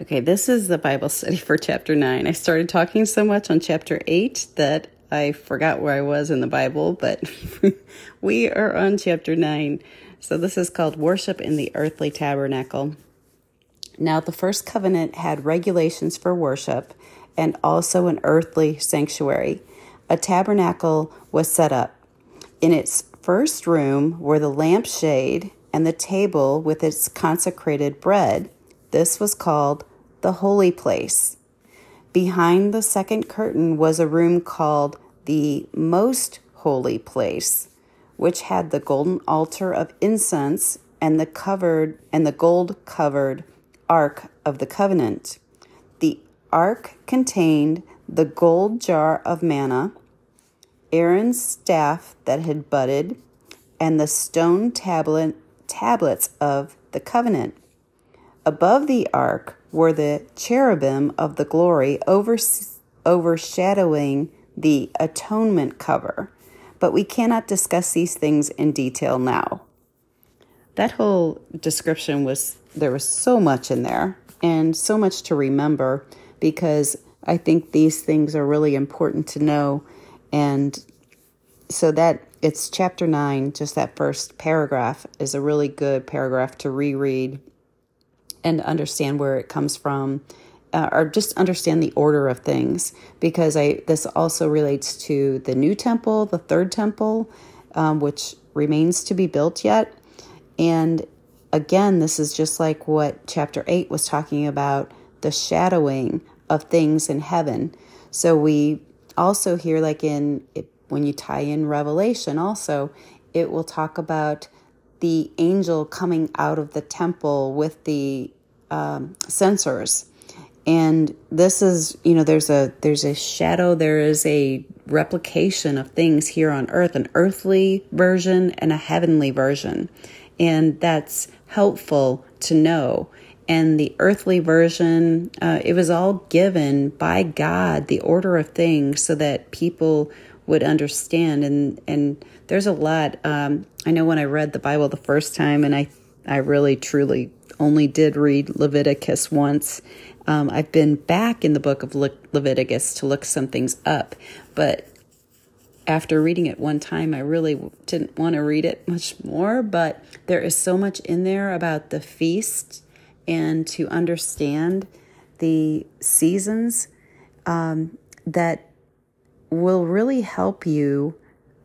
Okay, this is the Bible study for chapter 9. I started talking so much on chapter 8 that I forgot where I was in the Bible, but we are on chapter 9. So this is called Worship in the Earthly Tabernacle. Now, the first covenant had regulations for worship and also an earthly sanctuary. A tabernacle was set up. In its first room were the lampstand and the table with its consecrated bread. This was called the holy place. Behind the second curtain was a room called the most holy place, which had the golden altar of incense and the covered and the gold covered ark of the covenant. The ark contained the gold jar of manna, Aaron's staff that had budded, and the stone tablet tablets of the covenant. Above the ark were the cherubim of the glory overshadowing the atonement cover, but we cannot discuss these things in detail now. That whole description was, there was so much in there and so much to remember because I think these things are really important to know. And so that it's chapter nine, just that first paragraph is a really good paragraph to reread and understand where it comes from uh, or just understand the order of things because I this also relates to the new temple, the third temple, um, which remains to be built yet. And again, this is just like what chapter 8 was talking about the shadowing of things in heaven. So we also hear, like in when you tie in Revelation, also, it will talk about the angel coming out of the temple with the um, censers and this is you know there's a there's a shadow there is a replication of things here on earth an earthly version and a heavenly version. And that's helpful to know. And the earthly version uh, it was all given by god the order of things so that people would understand and and there's a lot um, i know when i read the bible the first time and i i really truly only did read leviticus once um, I've been back in the book of Le- Leviticus to look some things up, but after reading it one time, I really didn't want to read it much more. But there is so much in there about the feast and to understand the seasons um, that will really help you,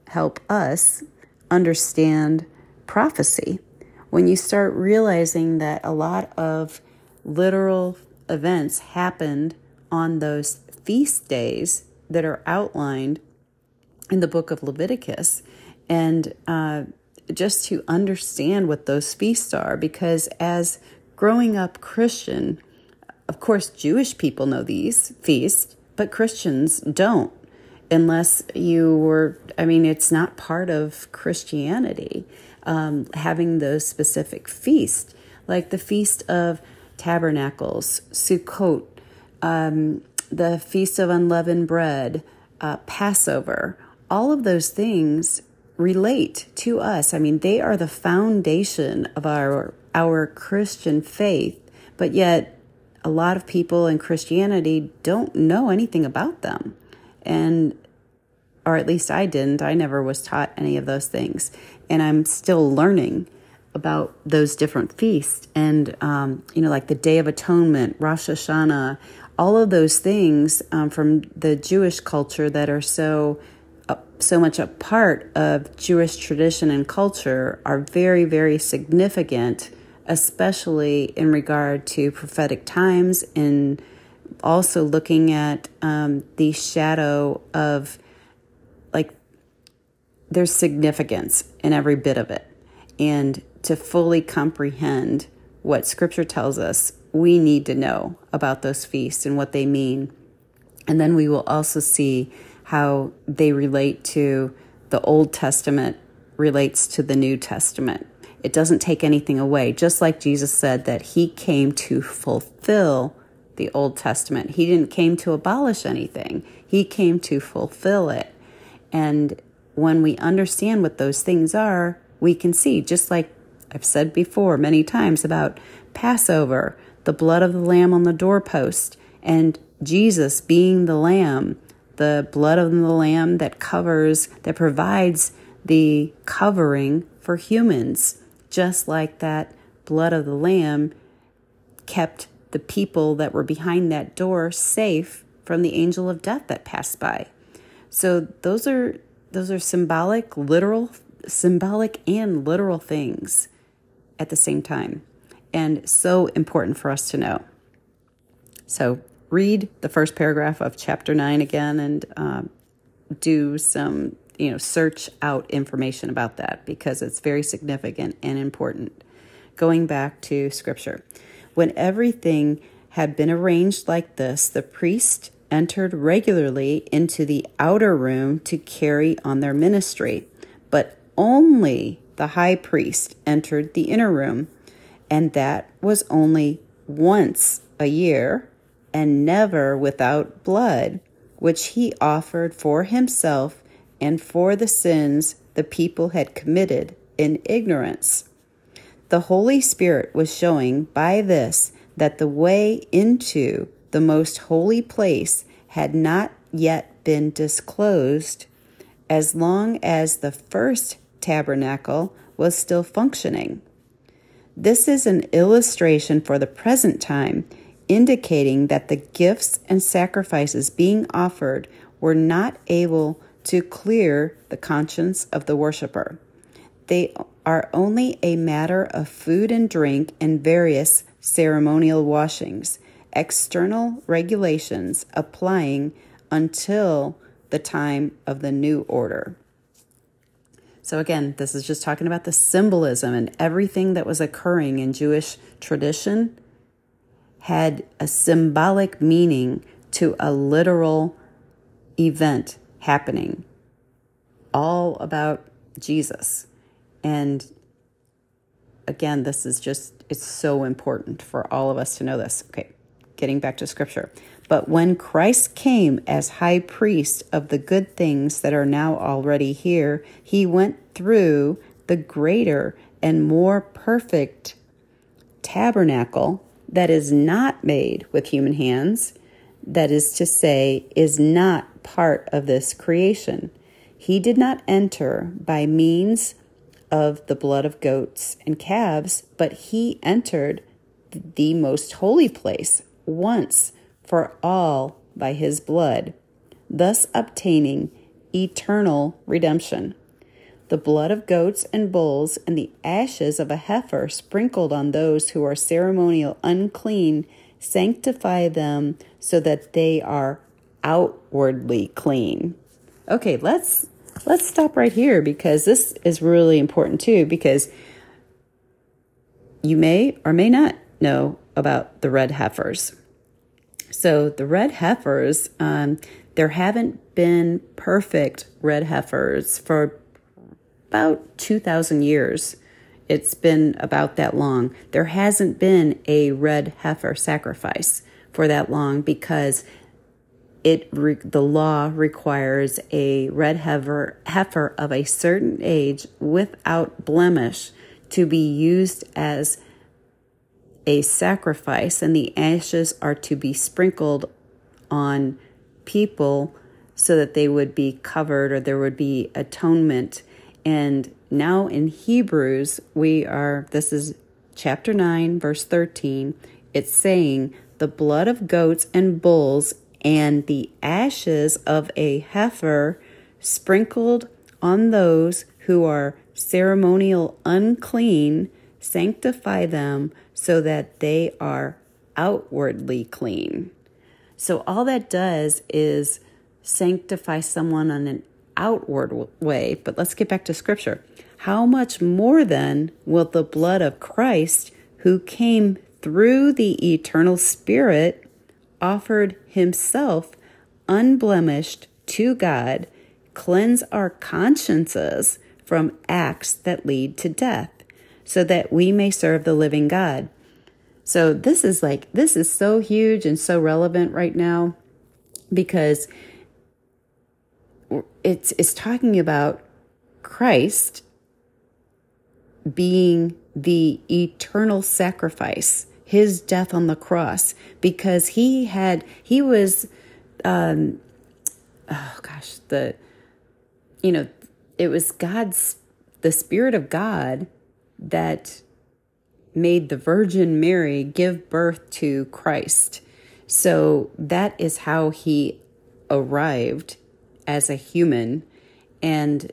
help us understand prophecy. When you start realizing that a lot of literal events happened on those feast days that are outlined in the book of Leviticus. And uh, just to understand what those feasts are, because as growing up Christian, of course, Jewish people know these feasts, but Christians don't, unless you were, I mean, it's not part of Christianity um, having those specific feasts, like the Feast of Tabernacles, Sukkot, um, the Feast of Unleavened Bread, uh, Passover, all of those things relate to us. I mean, they are the foundation of our our Christian faith, but yet a lot of people in Christianity don't know anything about them. And or at least I didn't. I never was taught any of those things. And I'm still learning about those different feasts and um, you know like the day of atonement rosh hashanah all of those things um, from the jewish culture that are so uh, so much a part of jewish tradition and culture are very very significant especially in regard to prophetic times and also looking at um, the shadow of like there's significance in every bit of it and to fully comprehend what Scripture tells us, we need to know about those feasts and what they mean. And then we will also see how they relate to the Old Testament relates to the New Testament. It doesn't take anything away, just like Jesus said that he came to fulfill the Old Testament. He didn't came to abolish anything. He came to fulfill it. And when we understand what those things are, we can see just like I've said before many times about Passover, the blood of the lamb on the doorpost, and Jesus being the lamb, the blood of the lamb that covers, that provides the covering for humans, just like that blood of the lamb kept the people that were behind that door safe from the angel of death that passed by. So those are those are symbolic, literal, symbolic and literal things at the same time, and so important for us to know. So read the first paragraph of chapter nine again and uh, do some you know search out information about that because it's very significant and important. Going back to scripture. When everything had been arranged like this, the priest entered regularly into the outer room to carry on their ministry, but only the high priest entered the inner room, and that was only once a year and never without blood, which he offered for himself and for the sins the people had committed in ignorance. The Holy Spirit was showing by this that the way into the most holy place had not yet been disclosed as long as the first tabernacle was still functioning. This is an illustration for the present time, indicating that the gifts and sacrifices being offered were not able to clear the conscience of the worshiper. They are only a matter of food and drink and various ceremonial washings, external regulations applying until the time of the new order. So, again, this is just talking about the symbolism and everything that was occurring in Jewish tradition had a symbolic meaning to a literal event happening, all about Jesus. And again, this is just, it's so important for all of us to know this. Okay, getting back to scripture. But when Christ came as high priest of the good things that are now already here, he went through the greater and more perfect tabernacle that is not made with human hands, that is to say, is not part of this creation. He did not enter by means of the blood of goats and calves, but he entered the most holy place once for all by his blood, thus obtaining eternal redemption. The blood of goats and bulls and the ashes of a heifer sprinkled on those who are ceremonial unclean sanctify them so that they are outwardly clean. Okay, let's let's stop right here because this is really important too because you may or may not know about the red heifers. So the red heifers, um, there haven't been perfect red heifers for about 2,000 years. It's been about that long. There hasn't been a red heifer sacrifice for that long because it re- the law requires a red heifer, heifer of a certain age without blemish to be used as a sacrifice, and the ashes are to be sprinkled on people so that they would be covered or there would be atonement. And now in Hebrews, we are, this is chapter 9, verse 13, it's saying, the blood of goats and bulls and the ashes of a heifer sprinkled on those who are ceremonial unclean sanctify them so that they are outwardly clean. So, all that does is sanctify someone on an outward way. But let's get back to scripture. How much more then will the blood of Christ, who came through the eternal Spirit, offered himself unblemished to God, cleanse our consciences from acts that lead to death, so that we may serve the living God. So, this is like, this is so huge and so relevant right now because it's, it's talking about Christ being the eternal sacrifice his death on the cross because he had he was um oh gosh the you know it was god's the spirit of god that made the virgin mary give birth to christ. So that is how he arrived as a human and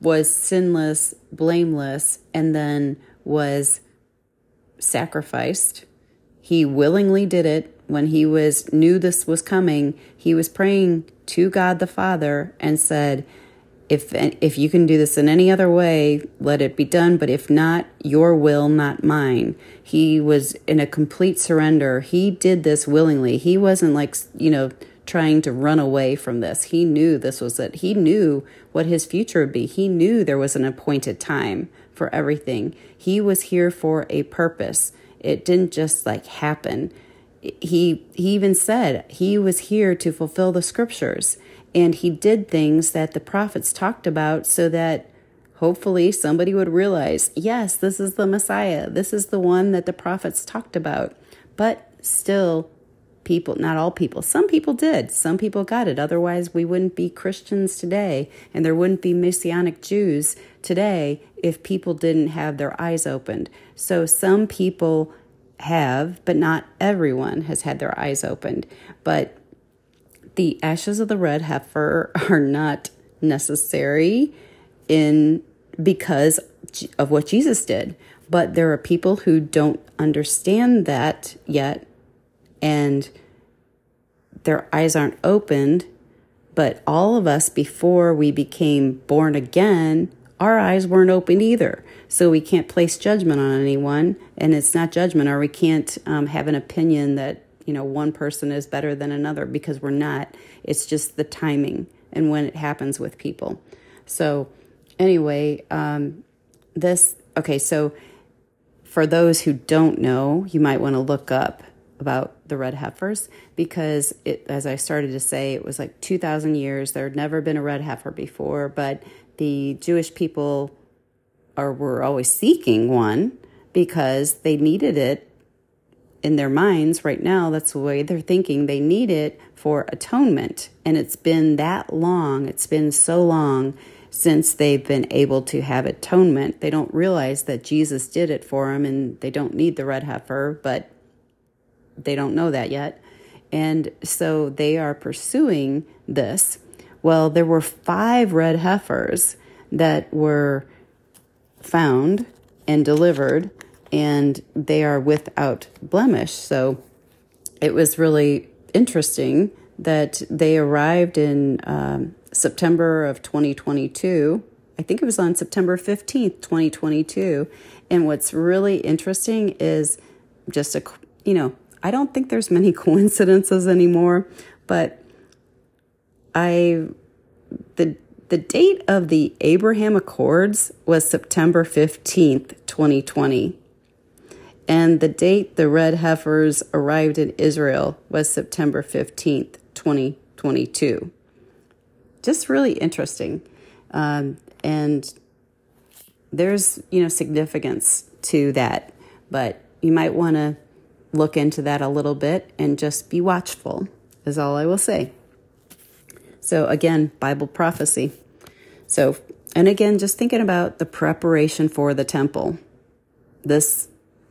was sinless blameless and then was sacrificed. He willingly did it when he was knew this was coming. He was praying to God the Father and said, if if you can do this in any other way, let it be done, but if not, your will, not mine. He was in a complete surrender. He did this willingly. He wasn't like, you know, trying to run away from this. He knew this was it. He knew what his future would be. He knew there was an appointed time for everything. He was here for a purpose. It didn't just like happen. He he even said he was here to fulfill the scriptures and he did things that the prophets talked about so that hopefully somebody would realize, yes, this is the Messiah. This is the one that the prophets talked about. But still people, not all people, some people did. Some people got it. Otherwise, we wouldn't be Christians today and there wouldn't be Messianic Jews today if people didn't have their eyes opened. So some people have, but not everyone has had their eyes opened. But the ashes of the red heifer are not necessary in because of what Jesus did. But there are people who don't understand that yet and their eyes aren't opened. But all of us, before we became born again, our eyes weren't opened either. So we can't place judgment on anyone, and it's not judgment, or we can't um, have an opinion that you know one person is better than another because we're not. It's just the timing and when it happens with people. So anyway, um, this okay. So for those who don't know, you might want to look up about the red heifers because it, as I started to say, it was like 2,000 years. There had never been a red heifer before, but the Jewish people are were always seeking one because they needed it in their minds right now. That's the way they're thinking. They need it for atonement, and it's been that long. It's been so long since they've been able to have atonement. They don't realize that Jesus did it for them, and they don't need the red heifer, but they don't know that yet. And so they are pursuing this. Well, there were five red heifers that were found and delivered, and they are without blemish. So it was really interesting that they arrived in um, September of 2022. I think it was on September 15th, 2022. And what's really interesting is just a, you know, I don't think there's many coincidences anymore, but I the the date of the Abraham Accords was September 15th, 2020. And the date the red heifers arrived in Israel was September 15th, 2022. Just really interesting. Um, and there's, you know, significance to that, but you might want to look into that a little bit and just be watchful, is all I will say. So, again, Bible prophecy. So, and again, just thinking about the preparation for the temple. This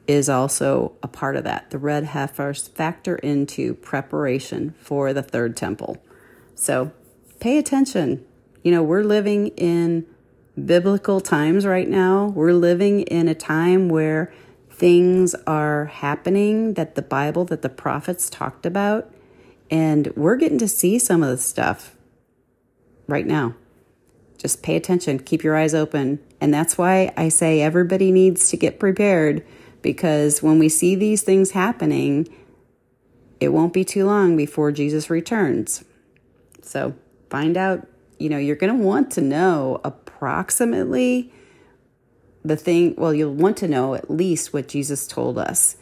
is also a part of that. The red heifers factor into preparation for the third temple. So, pay attention. You know, we're living in biblical times right now. We're living in a time where things are happening that the Bible, that the prophets talked about. And we're getting to see some of the stuff right now. Just pay attention, keep your eyes open. And that's why I say everybody needs to get prepared because when we see these things happening, it won't be too long before Jesus returns. So find out, you know, you're going to want to know approximately the thing, well, you'll want to know at least what Jesus told us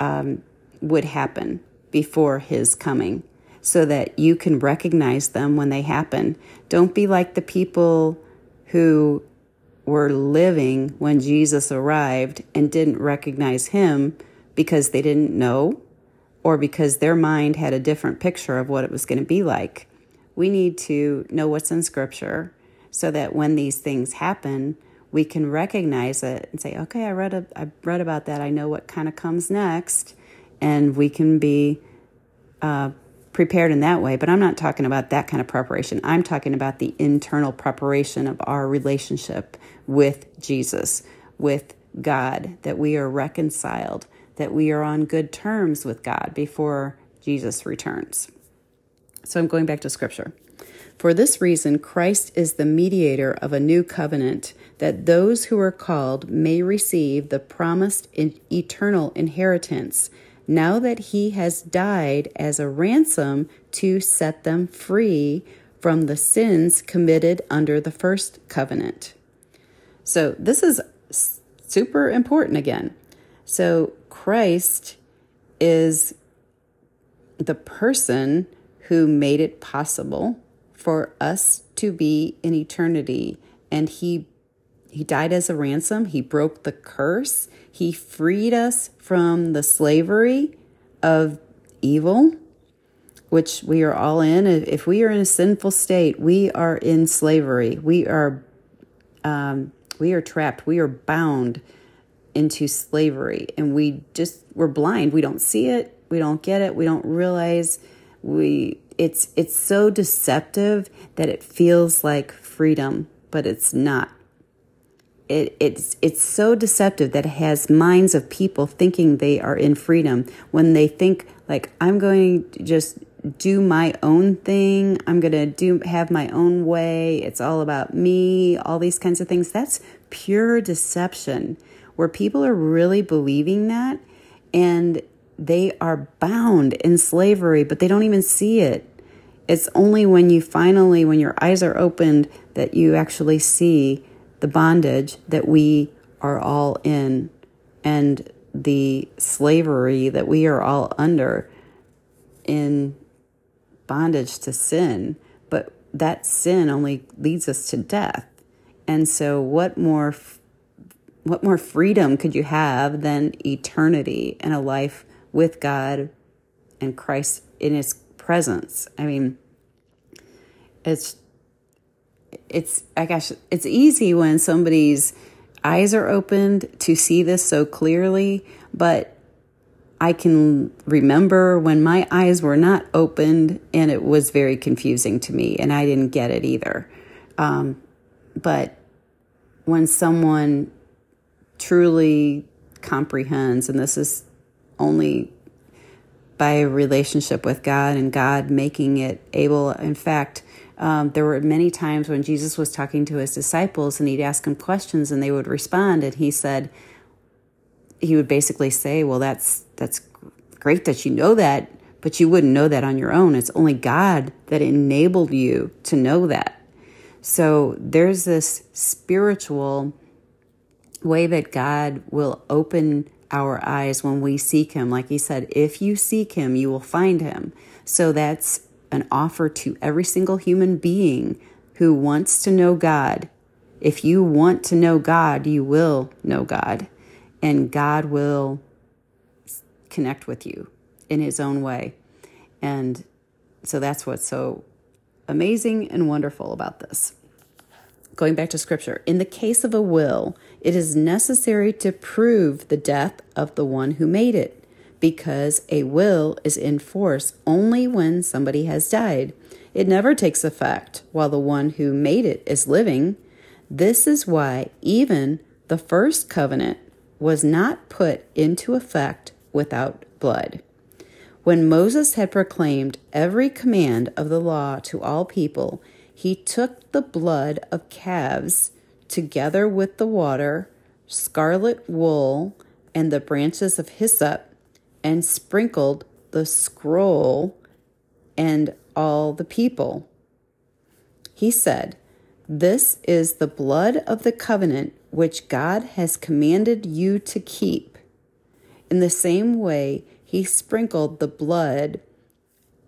um, would happen before his coming so that you can recognize them when they happen. Don't be like the people who were living when Jesus arrived and didn't recognize him because they didn't know or because their mind had a different picture of what it was going to be like. We need to know what's in Scripture so that when these things happen, we can recognize it and say, "Okay, I read a, I read about that. I know what kind of comes next," and we can be uh, prepared in that way. But I'm not talking about that kind of preparation. I'm talking about the internal preparation of our relationship with Jesus, with God, that we are reconciled, that we are on good terms with God before Jesus returns. So I'm going back to scripture. For this reason, Christ is the mediator of a new covenant, that those who are called may receive the promised eternal inheritance, now that he has died as a ransom to set them free from the sins committed under the first covenant. So, this is super important again. So, Christ is the person who made it possible for us to be in eternity and he he died as a ransom. He broke the curse. He freed us from the slavery of evil which we are all in. If we are in a sinful state we are in slavery. We are um, we are trapped. We are bound into slavery. And we just we're blind. We don't see it. We don't get it. We don't realize we it's it's so deceptive that it feels like freedom, but it's not. It, it's it's so deceptive that it has minds of people thinking they are in freedom when they think like I'm going to just do my own thing. I'm going to do have my own way. It's all about me, all these kinds of things. That's pure deception where people are really believing that and they are bound in slavery, but they don't even see it. It's only when you finally, when your eyes are opened, that you actually see the bondage that we are all in and the slavery that we are all under in bondage to sin. But that sin only leads us to death. And so, what more? What more freedom could you have than eternity and a life with God and Christ in his presence. I mean, it's it's I guess it's easy when somebody's eyes are opened to see this so clearly, but I can remember when my eyes were not opened and it was very confusing to me and I didn't get it either. Um, but when someone truly comprehends, and this is only by a relationship with God and God making it able. In fact, um, there were many times when Jesus was talking to his disciples and he'd ask them questions and they would respond. And he said, he would basically say, Well, that's, that's great that you know that, but you wouldn't know that on your own. It's only God that enabled you to know that. So there's this spiritual way that God will open our eyes when we seek Him. Like He said, if you seek Him, you will find Him. So that's an offer to every single human being who wants to know God. If you want to know God, you will know God, and God will connect with you in His own way. And so that's what's so amazing and wonderful about this going back to scripture, in the case of a will, it is necessary to prove the death of the one who made it, because a will is in force only when somebody has died. It never takes effect while the one who made it is living. This is why even the first covenant was not put into effect without blood. When Moses had proclaimed every command of the law to all people, he took the blood of calves together with the water, scarlet wool, and the branches of hyssop, and sprinkled the scroll and all the people. He said, This is the blood of the covenant which God has commanded you to keep. In the same way, he sprinkled the blood,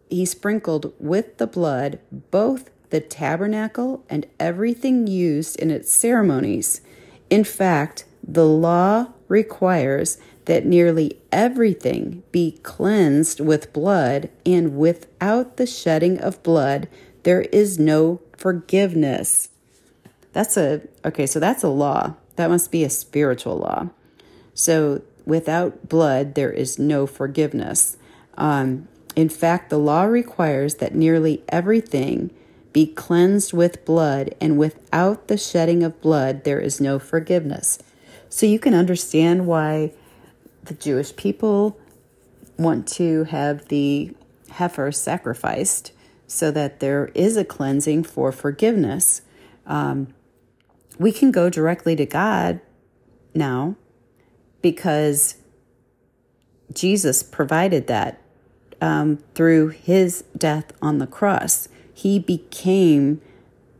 he sprinkled with the blood both the tabernacle, and everything used in its ceremonies. In fact, the law requires that nearly everything be cleansed with blood, and without the shedding of blood, there is no forgiveness. That's a, okay, so that's a law. That must be a spiritual law. So without blood, there is no forgiveness. Um, in fact, the law requires that nearly everything be cleansed with blood, and without the shedding of blood, there is no forgiveness. So you can understand why the Jewish people want to have the heifer sacrificed so that there is a cleansing for forgiveness. Um, we can go directly to God now because Jesus provided that um, through his death on the cross. He became,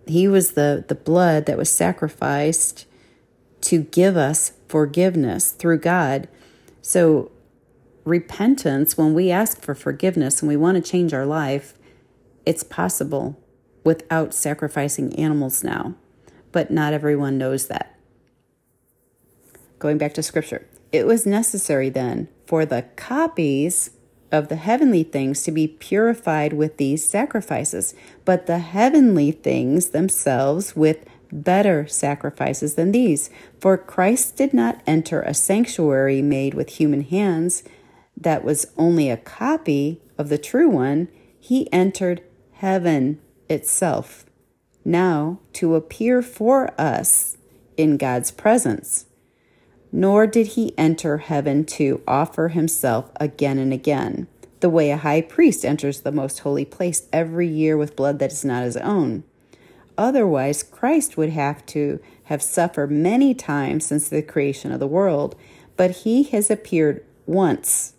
he was the, the blood that was sacrificed to give us forgiveness through God. So, repentance, when we ask for forgiveness and we want to change our life, it's possible without sacrificing animals now. But not everyone knows that. Going back to scripture, it was necessary then for the copies of the heavenly things to be purified with these sacrifices, but the heavenly things themselves with better sacrifices than these. For Christ did not enter a sanctuary made with human hands that was only a copy of the true one, he entered heaven itself, now to appear for us in God's presence. Nor did he enter heaven to offer himself again and again, the way a high priest enters the most holy place every year with blood that is not his own. Otherwise, Christ would have to have suffered many times since the creation of the world, but he has appeared once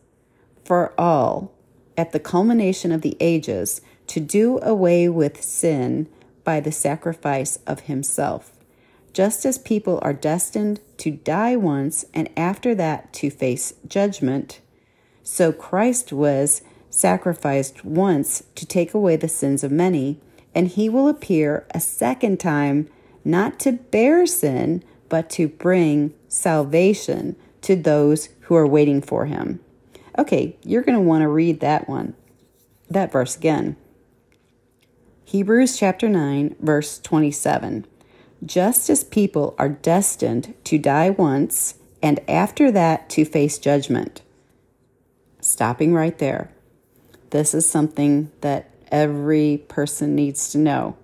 for all at the culmination of the ages to do away with sin by the sacrifice of himself. Just as people are destined to die once and after that to face judgment, so Christ was sacrificed once to take away the sins of many and he will appear a second time, not to bear sin, but to bring salvation to those who are waiting for him. Okay, you're going to want to read that one, that verse again. Hebrews chapter 9, verse 27. Just as people are destined to die once and after that to face judgment. Stopping right there. This is something that every person needs to know.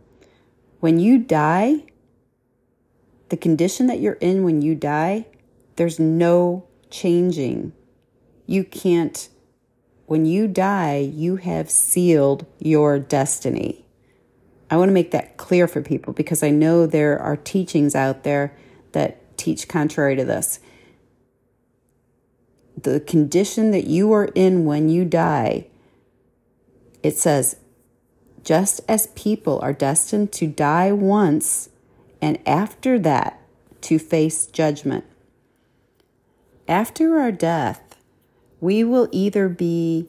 When you die, the condition that you're in when you die, there's no changing. You can't, when you die, you have sealed your destiny. I want to make that clear for people because I know there are teachings out there that teach contrary to this. The condition that you are in when you die, it says just as people are destined to die once and after that to face judgment. After our death, we will either be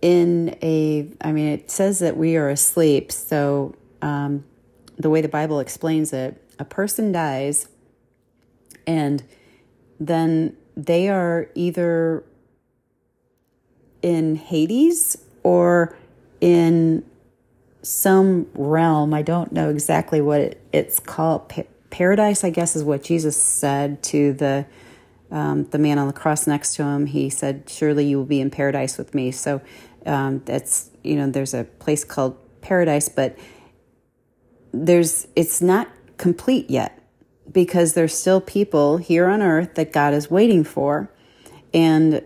in a, I mean, it says that we are asleep. So, um, the way the Bible explains it, a person dies and then they are either in Hades or in some realm. I don't know exactly what it, it's called. Pa- paradise, I guess, is what Jesus said to the um, the man on the cross next to him. He said, "Surely you will be in paradise with me." So um, that's you know, there's a place called paradise, but there's it's not complete yet because there's still people here on earth that God is waiting for, and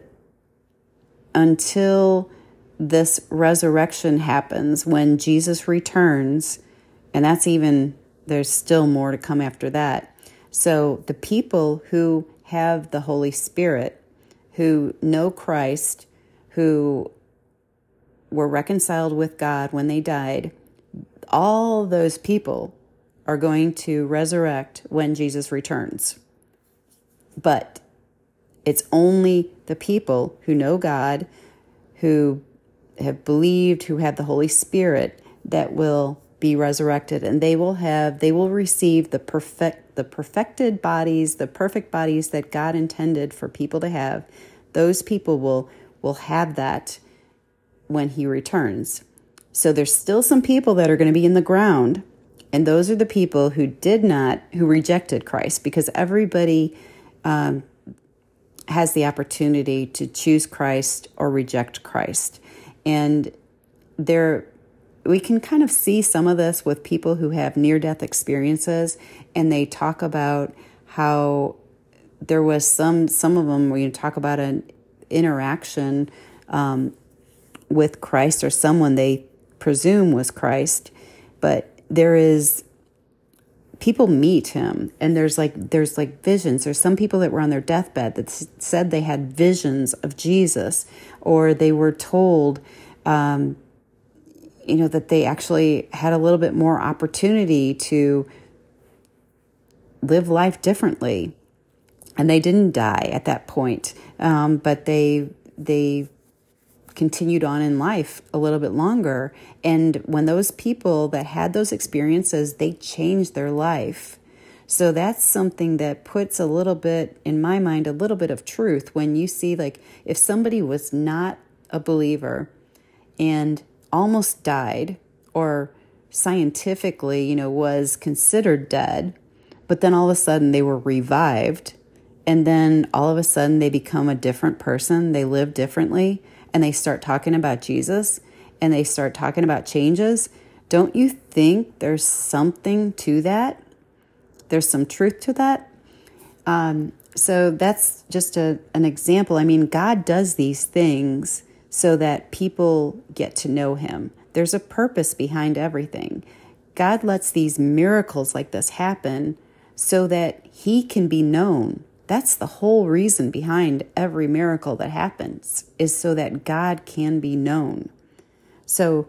until this resurrection happens when Jesus returns, and that's even, there's still more to come after that. So the people who have the Holy Spirit, who know Christ, who were reconciled with God when they died, all those people are going to resurrect when Jesus returns. But it's only the people who know God, who have believed, who have the Holy Spirit, that will be resurrected, and they will have they will receive the perfect the perfected bodies, the perfect bodies that God intended for people to have, those people will will have that when he returns. So there's still some people that are going to be in the ground, and those are the people who did not, who rejected Christ, because everybody um, has the opportunity to choose Christ or reject Christ. And there, we can kind of see some of this with people who have near death experiences, and they talk about how there was some some of them where you talk about an interaction um, with Christ or someone they presume was Christ, but there is people meet him and there's like there's like visions. There's some people that were on their deathbed that said they had visions of jesus or they were told um, you know that they actually had a little bit more opportunity to live life differently. And they didn't die at that point um, but they they continued on in life a little bit longer. And when those people that had those experiences, they changed their life. So that's something that puts a little bit, in my mind, a little bit of truth when you see, like, if somebody was not a believer and almost died, or scientifically, you know, was considered dead, but then all of a sudden they were revived, and then all of a sudden they become a different person, they live differently and they start talking about Jesus and they start talking about changes, don't you think there's something to that? There's some truth to that. Um, so that's just a, an example. I mean, God does these things so that people get to know Him. There's a purpose behind everything. God lets these miracles like this happen so that He can be known that's the whole reason behind every miracle that happens, is so that God can be known. So,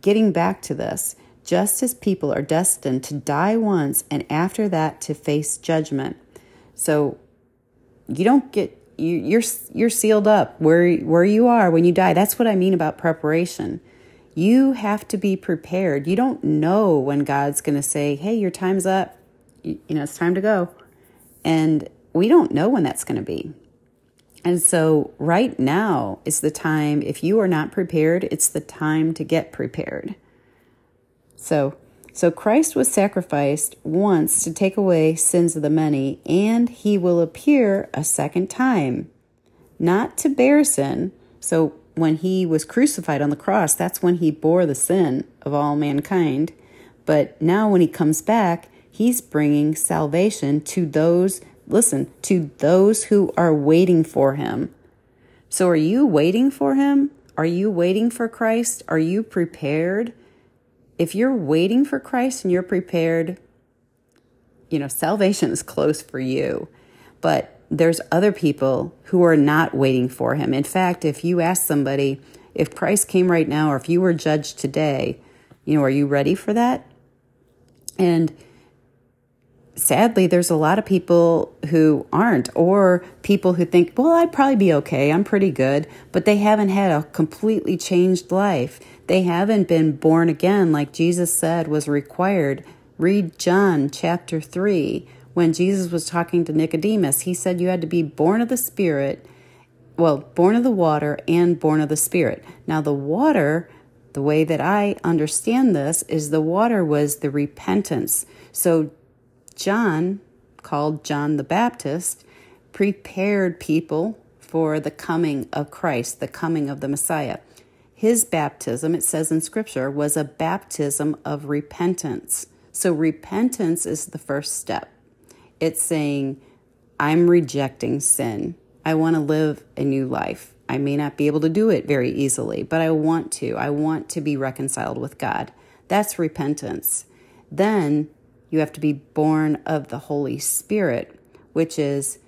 getting back to this, just as people are destined to die once and after that to face judgment. So, you don't get you, you're you're sealed up where where you are when you die. That's what I mean about preparation. You have to be prepared. You don't know when God's going to say, "Hey, your time's up. You, you know, it's time to go." And we don't know when that's going to be. And so, right now is the time, if you are not prepared, it's the time to get prepared. So, so Christ was sacrificed once to take away sins of the many, and he will appear a second time, not to bear sin. So, when he was crucified on the cross, that's when he bore the sin of all mankind. But now, when he comes back, he's bringing salvation to those listen, to those who are waiting for him. So, are you waiting for him? Are you waiting for Christ? Are you prepared? If you're waiting for Christ and you're prepared, you know, salvation is close for you. But there's other people who are not waiting for him. In fact, if you ask somebody, if Christ came right now or if you were judged today, you know, are you ready for that? And sadly, there's a lot of people who aren't, or people who think, well, I'd probably be okay. I'm pretty good. But they haven't had a completely changed life. They haven't been born again, like Jesus said was required. Read John chapter 3. When Jesus was talking to Nicodemus, he said you had to be born of the Spirit, well, born of the water and born of the Spirit. Now, the water, the way that I understand this, is the water was the repentance. So, John, called John the Baptist, prepared people for the coming of Christ, the coming of the Messiah. His baptism, it says in Scripture, was a baptism of repentance. So, repentance is the first step. It's saying, I'm rejecting sin. I want to live a new life. I may not be able to do it very easily, but I want to. I want to be reconciled with God. That's repentance. Then you have to be born of the Holy Spirit, which is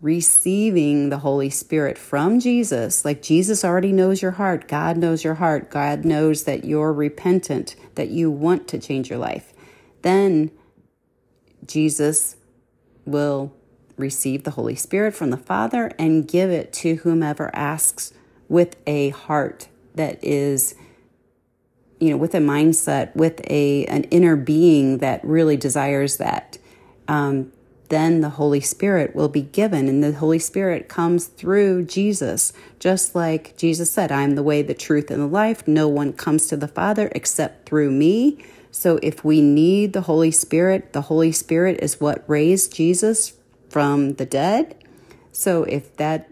receiving the Holy Spirit from Jesus. Like Jesus already knows your heart. God knows your heart. God knows that you're repentant, that you want to change your life. Then Jesus will receive the Holy Spirit from the Father and give it to whomever asks with a heart that is you know with a mindset with a an inner being that really desires that um, then the Holy Spirit will be given, and the Holy Spirit comes through Jesus, just like Jesus said, I am the way, the truth, and the life. No one comes to the Father except through me. So if we need the Holy Spirit, the Holy Spirit is what raised Jesus from the dead. So if that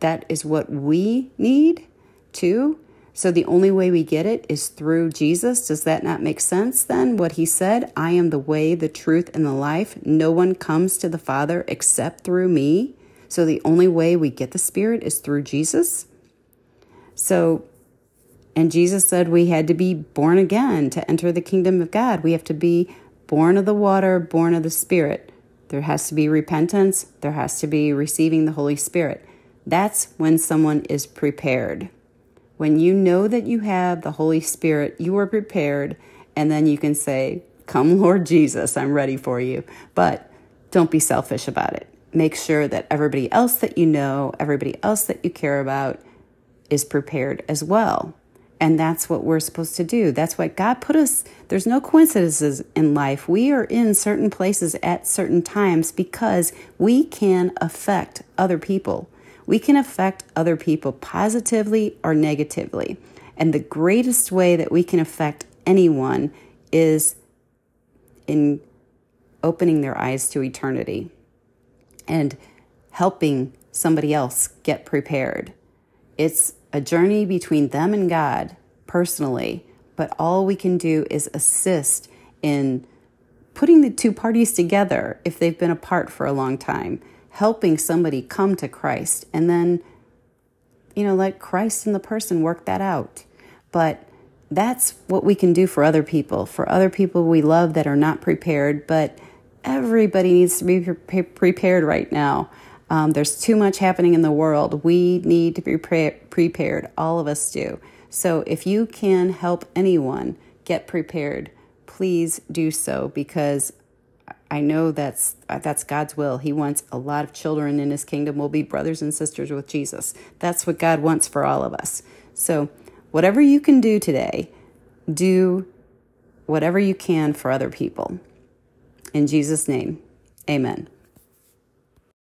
that is what we need too, so the only way we get it is through Jesus. Does that not make sense then? What he said, I am the way, the truth, and the life. No one comes to the Father except through me. So the only way we get the Spirit is through Jesus. So, and Jesus said we had to be born again to enter the kingdom of God. We have to be born of the water, born of the Spirit. There has to be repentance, there has to be receiving the Holy Spirit. That's when someone is prepared. When you know that you have the Holy Spirit, you are prepared, and then you can say, Come, Lord Jesus, I'm ready for you. But don't be selfish about it. Make sure that everybody else that you know, everybody else that you care about, is prepared as well. And that's what we're supposed to do. That's what God put us. There's no coincidences in life. We are in certain places at certain times because we can affect other people we can affect other people positively or negatively. And the greatest way that we can affect anyone is in opening their eyes to eternity and helping somebody else get prepared. It's a journey between them and God personally, but all we can do is assist in putting the two parties together if they've been apart for a long time helping somebody come to Christ and then, you know, let Christ and the person work that out. But that's what we can do for other people, for other people we love that are not prepared, but everybody needs to be pre- prepared right now. Um, there's too much happening in the world. We need to be pre- prepared. All of us do. So if you can help anyone get prepared, please do so because I know that's uh, that's God's will. He wants a lot of children in his kingdom will be brothers and sisters with Jesus. That's what God wants for all of us. So, whatever you can do today, do whatever you can for other people. In Jesus name. Amen.